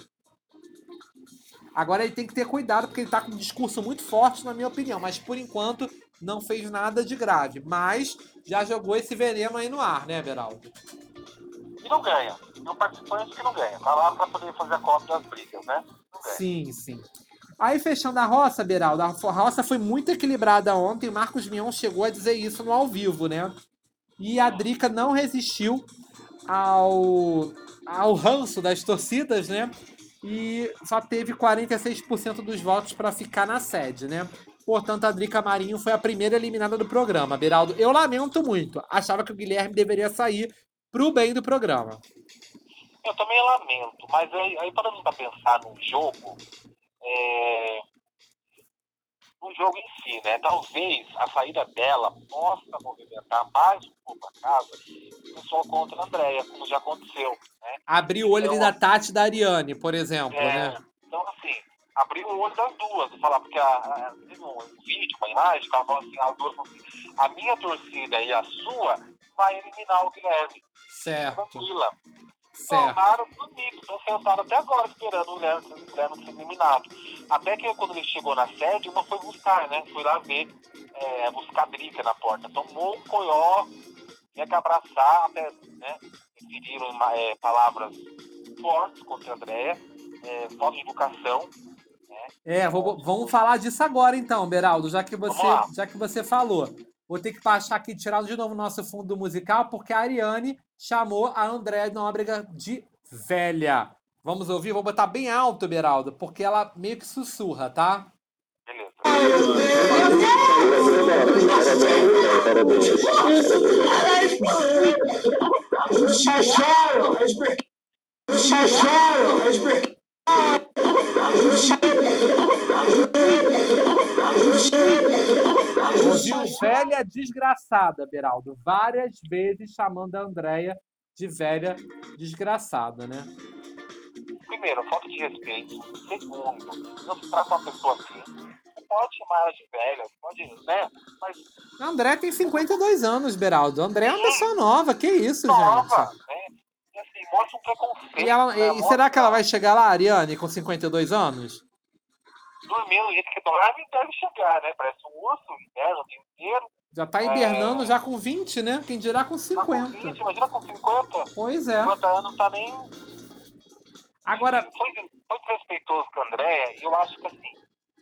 Agora ele tem que ter cuidado, porque ele tá com um discurso muito forte, na minha opinião. Mas por enquanto não fez nada de grave. Mas já jogou esse veneno aí no ar, né, Beraldo? E não ganha. E um participante que não ganha. Tá lá pra poder fazer a cópia das brigas, né? Sim, sim. Aí fechando a roça, Beraldo, a roça foi muito equilibrada ontem. Marcos Mion chegou a dizer isso no ao vivo, né? E a Drica não resistiu ao, ao ranço das torcidas, né? E só teve 46% dos votos para ficar na sede, né? Portanto, a Drica Marinho foi a primeira eliminada do programa. Beraldo, eu lamento muito. Achava que o Guilherme deveria sair pro bem do programa. Eu também lamento, mas aí, aí parando pra pensar num jogo, é... no jogo em si, né? Talvez a saída dela possa movimentar mais um pouco a casa o pessoal contra a Andréia, como já aconteceu, né? Abrir o olho ali da Tati e da Ariane, por exemplo, É, né? Então, assim, abrir o olho das duas, vou falar, porque a, a, um vídeo, uma imagem, assim, as duas assim, a minha torcida e a sua vai eliminar o Guilherme. Certo, Tranquila. Tomaram bonito, estão sentados até agora esperando o Guilherme, o Guilherme ser eliminado. Até que quando ele chegou na sede, uma foi buscar, né? Foi lá ver, é, buscar briga na porta. Tomou um coió, tinha que abraçar, até, né? Referiram é, palavras fortes contra a Andréia, é, falta de educação. É, vou- vamos falar disso agora então, Beraldo, já que você, já que você falou. Vou ter que baixar aqui tirar de novo o nosso fundo musical, porque a Ariane chamou a André Nóbrega de velha. Vamos ouvir? Vou botar bem alto, Beraldo, porque ela meio que sussurra, tá? Beleza. Ouviu velha desgraçada, Beraldo. Várias vezes chamando a Andréia de velha desgraçada, né? Primeiro, falta de respeito. Segundo, não se trata uma pessoa assim. pode chamar de velha, pode, né? Mas André tem 52 anos, Beraldo. André é uma pessoa nova, que isso, nova, gente. né? E assim, mostra um preconceito. E, ela- né? e- será que ela vai chegar lá, Ariane, com 52 anos? Dormindo do jeito que dorme, deve chegar, né? Parece um urso, inverno o dia inteiro. Já tá É. hibernando já com 20, né? Quem dirá com Tá com 50. 20, imagina com 50. Pois é. 50 anos não tá nem. Agora, Foi, foi desrespeitoso com a Andréia, e eu acho que assim.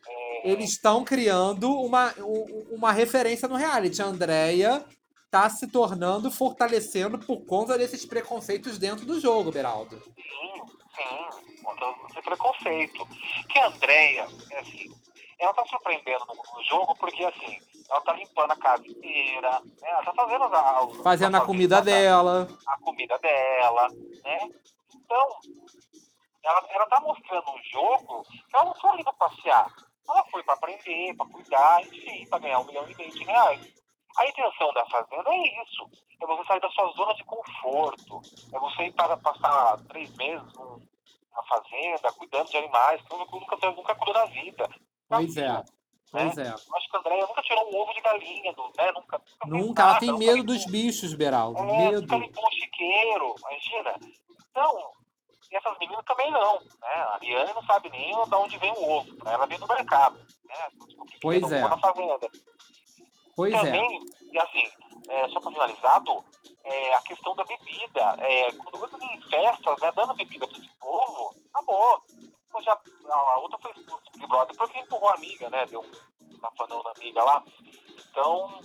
é, eles estão criando uma, uma referência no reality. A Andrea tá se tornando, fortalecendo por conta desses preconceitos dentro do jogo, Beraldo. Sim, sim, contra esse preconceito. Que a Andrea, é assim, ela tá surpreendendo no, jogo porque, assim, ela tá limpando a casa inteira, né? Ela tá fazendo a, os- Fazendo a os comida dela. a comida dela, né? Então, ela, ela tá mostrando um jogo que ela não foi ali pra passear. Ela foi pra aprender, pra cuidar, enfim, pra ganhar um milhão e meio de reais. A intenção da fazenda é isso. É você sair da sua zona de conforto. É você ir para passar três meses numa fazenda, cuidando de animais, que nunca, nunca, nunca cuidou da vida. Pois é. Pois é. Eu acho que a Andréia nunca tirou um ovo de galinha, do, né? Nunca, nunca, Nunca. Ela nada, tem nunca medo dos bichos, Beraldo. é, Medo. nunca limpou um chiqueiro, imagina. Então, e essas meninas também não, né? A Ariane não sabe nem de onde vem o ovo, né? ela vem do mercado, né? Pois é. na fazenda. Pois é. também, e assim, é, só para finalizado, é, a questão da bebida. É, quando você tem festas, né, dando bebida para esse povo, acabou. Então, já, a outra foi expulsa do Brother porque empurrou a amiga, né? Deu um tafanão na amiga lá. Então,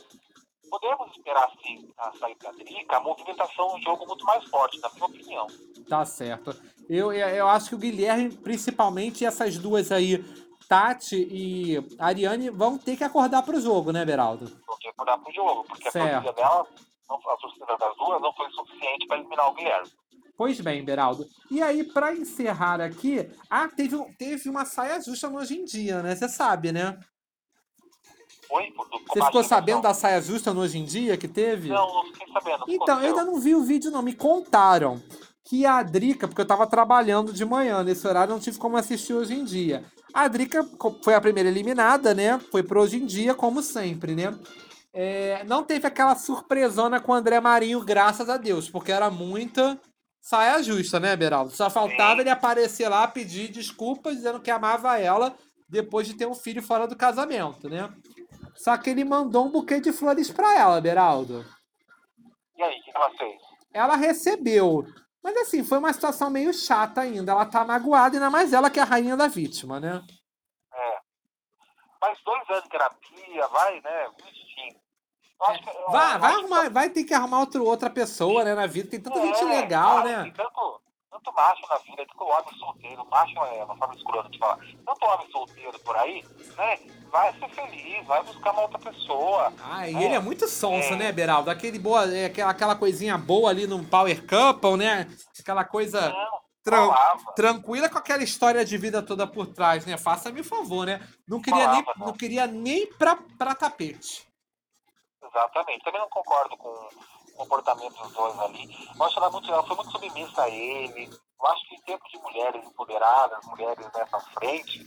podemos esperar, sim, a saída da Drica, a movimentação no jogo muito mais forte, na minha opinião. Tá certo. Eu eu acho que o Guilherme, principalmente essas duas aí, Tati e Ariane, vão ter que acordar pro jogo, né, Beraldo? Porque acordar pro jogo, porque Certo. a torcida dela, a torcida das duas não foi suficiente para eliminar o Guilherme. Pois bem, Beraldo. E aí, pra encerrar aqui, ah, teve, teve uma saia justa no hoje em dia, né? Você sabe, né? Foi? Por- Você ficou sabendo da saia justa no hoje em dia que teve? Não, não fiquei sabendo. o que Então, eu ainda não vi o vídeo, não. Me contaram que a Drica, porque eu tava trabalhando de manhã, nesse horário não tive como assistir hoje em dia. A Drica foi a primeira eliminada, né? Foi pro hoje em dia, como sempre, né? É, não teve aquela surpresona com o André Marinho, graças a Deus, porque era muita saia justa, né, Beraldo? Só faltava ele aparecer lá, pedir desculpas, dizendo que amava ela depois de ter um filho fora do casamento, né? Só que ele mandou um buquê de flores pra ela, Beraldo E aí, o que ela fez? ela recebeu. Mas assim, foi uma situação meio chata ainda. Ela tá magoada, ainda mais ela que é a rainha da vítima, né? Mais dois anos de terapia, vai, né? Que- eu- Vai, vai, arrumar, vai ter que arrumar outro, outra pessoa, né, na vida. Tem tanta que- gente É, legal, ah, né? Tem tanto, tanto macho na vida, tanto homem solteiro, macho é uma forma escrota de falar. Tanto homem solteiro por aí, né? Vai ser feliz, vai buscar uma outra pessoa. Ah, e É. ele é muito sonso, É. né, Beraldo? Aquele boa, é, aquela, aquela coisinha boa ali no Power Couple, né? Aquela coisa Não, tran- falava. tranquila com aquela história de vida toda por trás, né? Faça-me o favor, né? Não queria nem, Falava, não. não queria nem pra, pra tapete. Exatamente. Também não concordo com comportamento dos dois ali. Eu acho ela muito, ela foi muito submissa a ele. Eu acho que em tempo de mulheres empoderadas, mulheres nessa frente,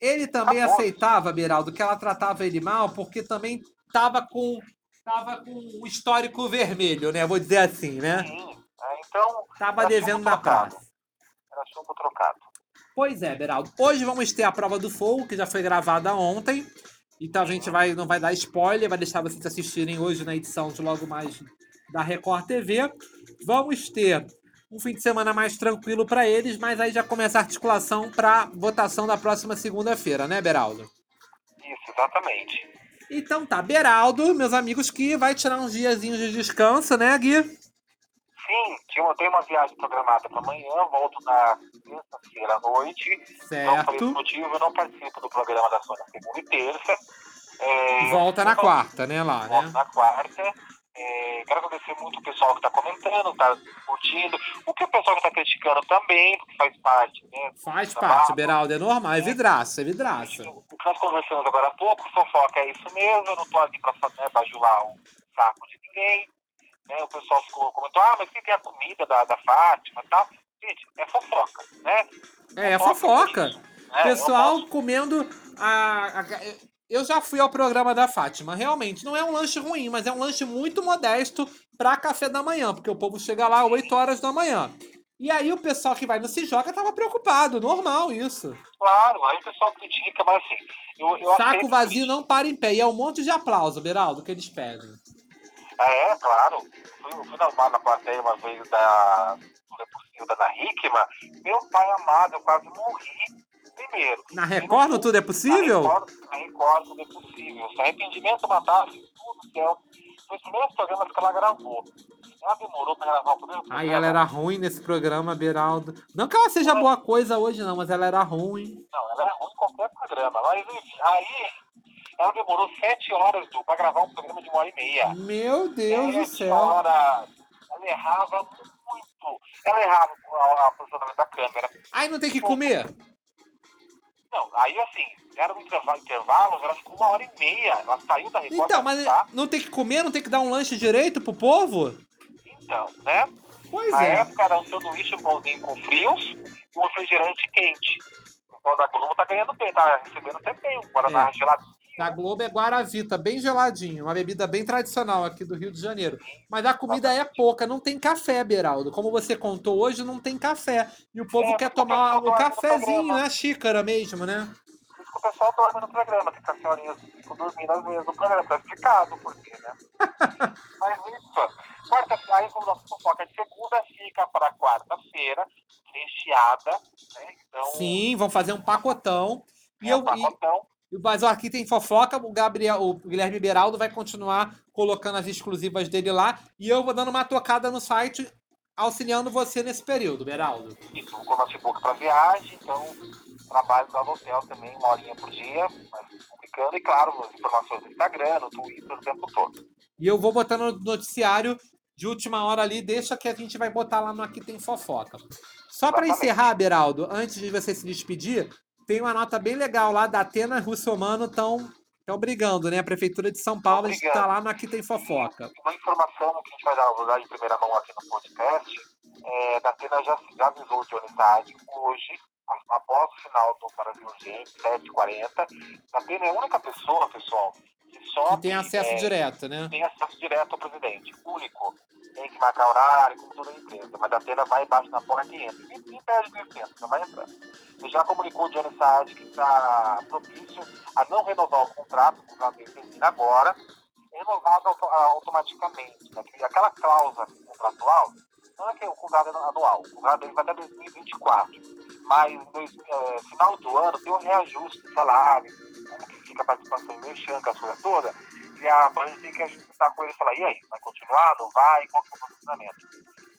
Ele também Acabou. aceitava, Beraldo, que ela tratava ele mal, porque também tava com tava com o histórico vermelho, né? Vou dizer assim, né? sim. né? Então, Tava era devendo na praça. Era chumbo trocado. Pois é, Beraldo. Hoje vamos ter a prova do fogo, que já foi gravada ontem. Então a gente vai, não vai dar spoiler, vai deixar vocês assistirem hoje na edição de logo mais da Record TV. Vamos ter um fim de semana mais tranquilo para eles, mas aí já começa a articulação para votação da próxima segunda-feira, né, Beraldo? Isso, exatamente. Então tá, Beraldo, meus amigos, que vai tirar uns diazinhos de descanso, né, Gui? Sim, uma- tem uma viagem programada para amanhã, volto na sexta-feira à noite. Não por esse Certo. motivo, eu não participo do programa da Sônia segunda e terça. É, Volta na eu- quarta, né, lá, Volto né? na quarta. É, quero agradecer muito o pessoal que está comentando, está curtindo. O que o pessoal que está criticando também, porque faz parte, né? Faz Tá parte, bom. Beraldo, é normal, é vidraça, é vidraça. O que nós conversamos agora há pouco, fofoca é isso mesmo, eu não estou ali para né, bajular o saco de ninguém. Né? O pessoal ficou comentou, ah, mas quem tem a comida da, da Fátima e tal? Gente, é fofoca, né? É, é fofoca. é isso, né? Eu Pessoal posso- comendo a, a- Eu já fui ao programa da Fátima. Realmente, não é um lanche ruim, mas é um lanche muito modesto para café da manhã, porque o povo chega lá às 8 horas da manhã. E aí o pessoal que vai no Se Joga tava preocupado, normal isso. Claro, aí o pessoal critica, mas assim. Eu, eu Saco vazio isso. não para em pé. E é um monte de aplauso, Beraldo, que eles pedem. É, claro. Fui, fui na, na plateia uma vez da. Da Ana Hickman. Meu pai amado, eu quase morri. Primeiro. Na Record, Tudo é Possível? Na Record, na Record, tudo é possível. Se arrependimento matasse tudo do céu. Foi os primeiros programas que ela gravou. Ela demorou pra gravar o primeiro programa. Aí ela era ruim nesse programa, Beraldo. Não que ela seja boa coisa hoje, não, mas ela era ruim. Não, ela era ruim em qualquer programa. Mas enfim, aí ela demorou sete horas Du, pra gravar um programa de uma hora e meia. Meu Deus do Sete céu. horas. Ela errava muito. Ela errava o a posicionamento da câmera. Aí não tem que comer? Não, aí assim, era um intervalo, ela ficou uma hora e meia. Ela saiu da Record. Então, mas tá? não tem que comer, não tem que dar um lanche direito pro povo? Então, né? Pois Na é. época era um sanduíche, pãozinho com frios e um refrigerante quente. O pão da Globo tá ganhando bem, tá recebendo até bem. O Guaraná É. geladinho. Da Globo é Guaravita, bem geladinho, uma bebida bem tradicional aqui do Rio de Janeiro. Mas a comida é pouca, não tem café, Beraldo. Como você contou hoje, não tem café. E o povo É, quer o tomar o no cafezinho, né? Xícara mesmo, né? Isso que o pessoal dorme no programa, que as senhorinhas ficam dormindo às vezes no programa, tá explicado por quê, né? (laughs) Mas isso, quarta-feira, aí como nossa fofoca de segunda fica para quarta-feira, recheada, né? Então, Sim, vão fazer um pacotão. E é eu, um pacotão. Mas ó, aqui tem fofoca, o Gabriel, o Guilherme Beraldo vai continuar colocando as exclusivas dele lá. E eu vou dando uma tocada no site, auxiliando você nesse período, Beraldo. Isso, com notebook para viagem, então trabalho lá no hotel também, uma horinha por dia, mas publicando, e claro, as informações no Instagram, no Twitter, o tempo todo. E eu vou botar no noticiário de última hora ali, deixa que a gente vai botar lá no Aqui Tem Fofoca. Só para encerrar, Beraldo, antes de você se despedir, tem uma nota bem legal lá da Atena Russomano, estão tão brigando, né? A Prefeitura de São Paulo está lá no Aqui Tem Fofoca. Uma informação que a gente vai dar, em primeira mão aqui no podcast, é, da Atena já, já avisou Johnny Sade hoje, após o final do Brasil Urgente, 7h40. A Atena é a única pessoa, pessoal, só Que tem acesso é, direto, né? tem acesso direto ao presidente. Único. Tem que marcar horário, como toda empresa. Mas a Atena vai embaixo na porta e entra. E, e pede licença, não vai entrar. Ele já comunicou o Johnny Saad que está propício a não renovar o contrato, o contrato dele termina agora, renovado auto- automaticamente. Né? Que Aquela cláusula contratual, não é que o contrato é anual, o contrato dele vai até 2024. Mas no eh, final do ano tem um reajuste de salário, fica a participação em merchan, com as coisas todas. E a Band tem que ajustar com ele e falar, e aí, vai continuar, não vai, qual que é o posicionamento?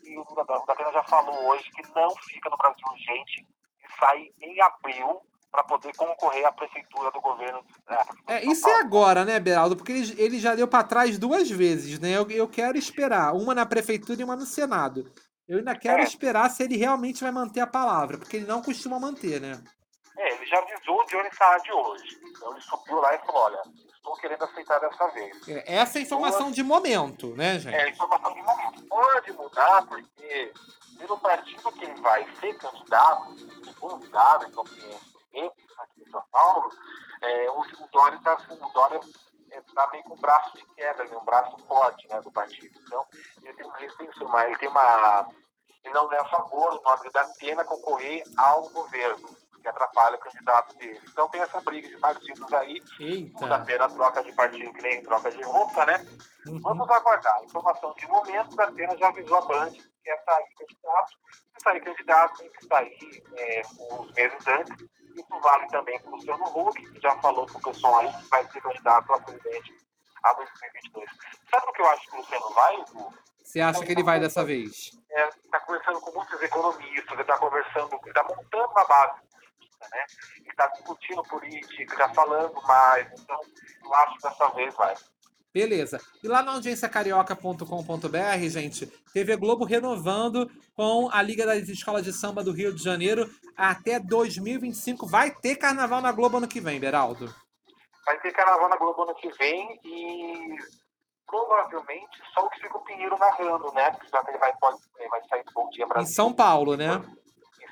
E o Datena já falou hoje que não fica no Brasil urgente e sai em abril para poder concorrer à prefeitura do governo. né, É, isso é agora, né, Beraldo? Porque ele, ele já deu para trás duas vezes, né? Eu, eu quero esperar, uma na prefeitura e uma no Senado. Eu ainda quero É. esperar se ele realmente vai manter a palavra, porque ele não costuma manter, né? É, ele já avisou o Johnny Saad hoje. Então ele subiu lá e falou, olha, estou querendo aceitar dessa vez. É, Essa é a informação de momento, né, gente? É, informação de momento. Pode mudar, porque pelo partido que ele vai ser candidato, segundo dado, então, é, aqui em São Paulo, é, o, o Dória está o Dória está meio com o braço de queda, né, um braço forte né, do partido. Então, ele tem uma restrição, mas ele tem uma. Ele não é a favor do nome da Atena concorrer ao governo, que atrapalha o candidato dele. Então tem essa briga de partidos aí, o Eita. da Atena troca de partido que nem troca de roupa, né? Uhum. Vamos aguardar. Informação de momento, a Atena já avisou a Band que quer sair candidato. Se sair candidato, tem que sair é, uns meses antes. Isso vale também para o Luciano Huck, que já falou com o pessoal aí que vai ser candidato a presidente a 2022. Sabe o que eu acho que o Luciano vai, Hugo? Você acha que ele vai dessa vez? Está conversando com muitos economistas, ele está conversando, ele está montando uma base política, né? Ele está discutindo política, está falando mais. Então, eu acho que dessa vez vai. Beleza. E lá na audiênciacarioca.com.br, gente, TV Globo renovando com a Liga das Escolas de Samba do Rio de Janeiro até 2025. Vai ter carnaval na Globo ano que vem, Beraldo. Vai ter carnaval na Globo ano que vem e provavelmente só o Chico Pinheiro narrando, né? Porque já que ele vai, pode, ele vai sair do Bom Dia Em Brasil São Paulo, né?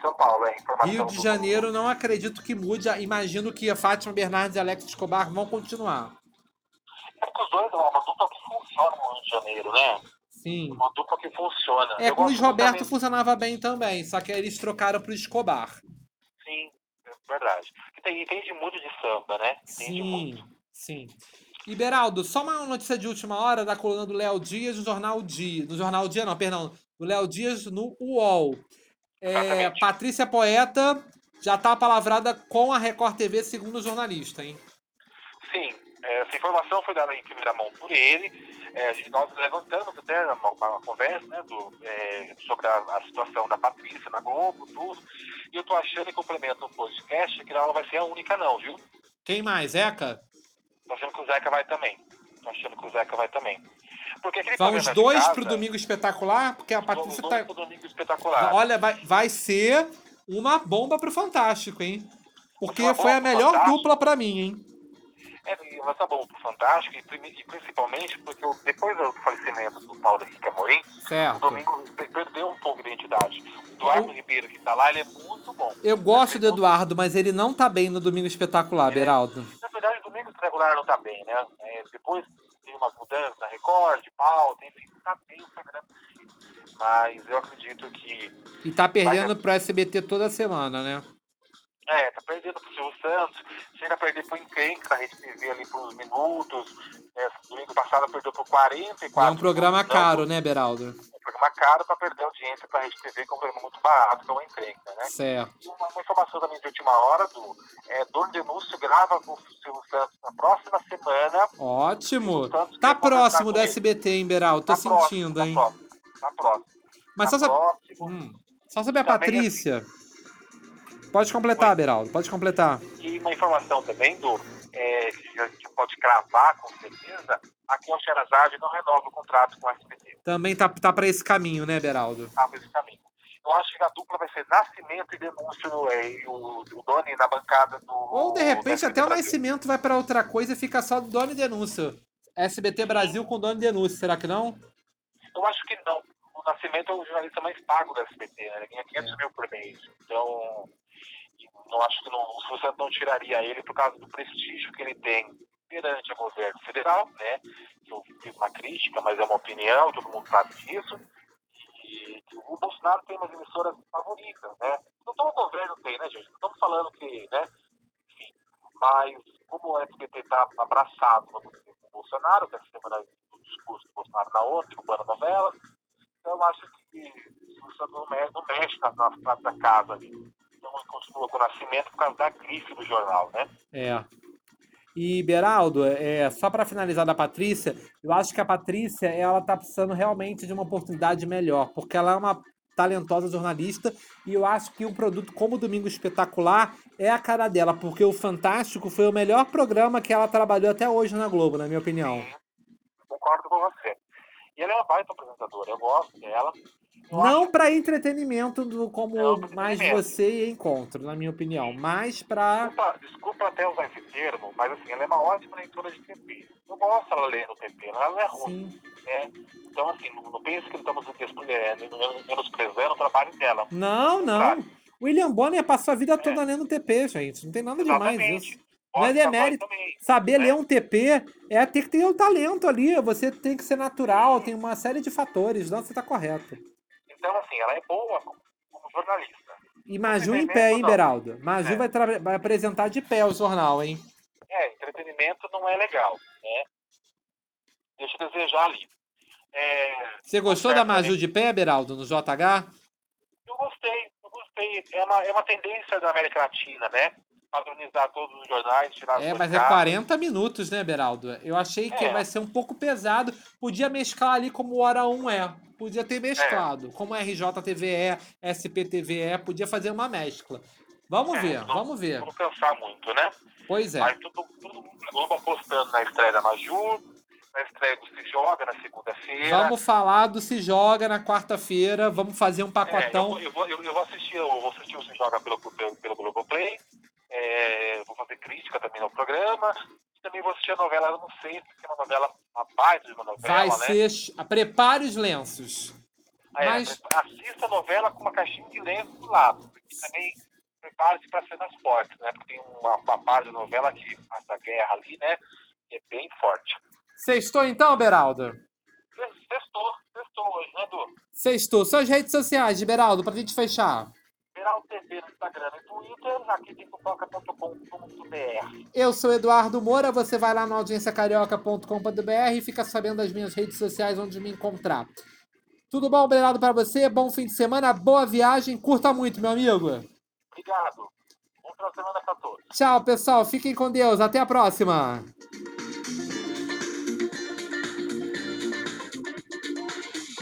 São Paulo, é. Rio de do- Janeiro, não acredito que mude. Imagino que a Fátima Bernardes e Alex Escobar vão continuar. É porque os dois é uma dupla que funciona no Rio de Janeiro, né? Sim. Uma dupla que funciona. É, Eu com o Luiz Roberto também- funcionava bem também, só que aí eles trocaram pro Escobar. Sim, é verdade. E tem, entende muito de samba, né? Entende muito. Sim, sim. E Beraldo, só uma notícia de última hora da coluna do Léo Dias no Jornal Dia. No Jornal Dia, não, perdão. Do Léo Dias no UOL. É. Patrícia Poeta já tá palavrada com a Record TV, segundo o jornalista, hein? Sim, é, essa informação foi dada em primeira mão por ele. É, nós levantamos até uma, uma conversa né, do, é, sobre a, a situação da Patrícia na Globo, tudo. E eu tô achando que complementa o podcast que ela não vai ser a única, não, viu? Quem mais? Zeca? Tô achando que o Zeca vai também. Tô achando que o Zeca vai também. Porque aquele Vão os programa de dois casa, pro Domingo Espetacular, porque a Patrícia tá. pro Domingo Espetacular. Olha, vai, vai ser uma bomba pro Fantástico, hein? Porque Uma foi a melhor Fantástico. dupla pra mim, hein? É, vai estar bom pro Fantástico, e, principalmente porque o- depois do falecimento do Paulo Henrique Amorim, o Certo. Domingo per- perdeu um pouco de identidade. O Eduardo Ribeiro, que tá lá, ele é muito bom. Eu gosto do Eduardo, mas ele não tá bem no Domingo Espetacular, Beraldo. Na verdade, o Domingo Regular não tá bem, né? É, depois tem umas mudanças na Record, de pauta, enfim, tá bem o si. Mas eu acredito que, E tá perdendo pro SBT toda semana, né? É, tá perdendo pro Silvio Santos, chega a perder pro Encrenca, na Rede TV ali por uns minutos. É, domingo passado perdeu por 44 É um programa caro, né, Beraldo? É um programa caro para perder audiência para a Rede TV, que é um programa muito barato, que é o Encrenca, né? Certo. E uma, uma informação também de última hora, do é, Dom Denúncio grava com o Silvio Santos na próxima semana. Ótimo. Tá próximo do. SBT, hein, Beraldo? Tô Tá próximo, sentindo, tá hein? próximo, Tá próximo. Mas tá só próximo. hum, só sobre a Também Patrícia. Pode completar, Beraldo. Pode completar. E uma informação também do é, que a gente pode cravar com certeza, aqui o Sherazade não renova o contrato com o SBT. Também tá, tá pra esse caminho, né, Beraldo? Tá esse caminho. Eu acho que a dupla vai ser Nascimento e Denúncio é, e o, o Doni na bancada do. Ou, de repente, até o. Nascimento vai pra outra coisa e fica só do Dono e Denúncio. SBT Brasil com Dono e Denúncio, será que não? Eu acho que não. O Nascimento é o jornalista mais pago da SBT, né? Ele ganha 500 É. mil por mês. Então, não acho que não, o Silvio Santos não tiraria ele por causa do prestígio que ele tem perante o governo federal, né? Eu fiz uma crítica, mas é uma opinião, todo mundo sabe disso. E o Bolsonaro tem umas emissoras favoritas, né? Não todo governo tem, né, gente? Não estamos falando que, né? Enfim, mas como o SBT está abraçado, vamos dizer, com o Bolsonaro, que é semana do discurso do Bolsonaro na outra, derrubando novela, então eu acho que o Silvio não mexe, nas pratas da casa ali. Então ele continua com o nascimento por causa da grife do jornal, né? É. E, Beraldo, é, só para finalizar da Patrícia, eu acho que a Patrícia ela tá precisando realmente de uma oportunidade melhor, porque ela é uma talentosa jornalista e eu acho que um produto como o Domingo Espetacular é a cara dela, porque o Fantástico foi o melhor programa que ela trabalhou até hoje na Globo, na minha opinião. Concordo com você. E ela é uma baita apresentadora, eu gosto dela. Não para entretenimento do, como Não, mais você encontra, na minha opinião, mas para Desculpa, desculpa até usar esse termo, mas assim, ela é uma ótima leitora de TP. Eu gosto ela ler no TP, ela não é ruim. sim. Né? Então, assim, não, não pense que estamos despre- é, menosprezando o trabalho dela. Não, não. Claro. William Bonner passou a vida toda lendo TP, gente. Não tem nada demais isso. Não é demérito. Saber né? ler um TP é ter que ter o talento ali. Você tem que ser natural, tem uma série de fatores. Não, você tá correto. Então, assim, ela é boa como, jornalista. E Maju em pé, hein. Beraldo? Maju É. vai, vai apresentar de pé o jornal, hein? É, entretenimento não é legal, né? Deixa eu desejar ali. É, Você gostou da Maju de pé, Beraldo, no JH? eu gostei, eu gostei. É uma, é uma tendência da América Latina, né? Padronizar todos os jornais, tirar É, mas é caras. 40 minutos, né, Beraldo? Eu achei que É. vai ser um pouco pesado. Podia mesclar ali como o Hora 1 é. Podia ter mesclado. Como RJTVE, SPTVE, podia fazer uma mescla. Vamos É, ver, não- vamos ver. Não cansar muito, né? Pois é. Mas mundo da Globo apostando na estreia da Maju, na estreia do Se Joga na segunda-feira. Vamos falar do Se Joga na quarta-feira. Vamos fazer um É, eu, pacotão. eu, vou, eu, eu vou assistir, eu vou assistir o Se Joga pelo, pelo, pelo Globoplay. É, vou fazer crítica também ao programa. E também vou assistir a novela, eu não sei, porque é uma novela, uma baita de uma novela, Vai né? ser. Prepare os lenços. É, Mas- Assista a novela com uma caixinha de lenço do lado. Porque também prepare-se para cenas fortes, né? Porque tem uma, uma parte da novela que faz a guerra ali, né? Que é bem forte. Sextou então, Beraldo? Sextou, sextou hoje, né, Du? Sextou. Suas redes sociais, Beraldo, pra gente fechar. Viral TV no Instagram e Twitter, fofoca.com.br. Eu sou Eduardo Moura, você vai lá no audienciacarioca.com.br e fica sabendo das minhas redes sociais onde me encontrar. Tudo bom, Beraldo, pra você? Bom fim de semana, boa viagem, curta muito, meu amigo. Obrigado. Bom final de semana para todos. Tchau, pessoal, fiquem com Deus, até a próxima.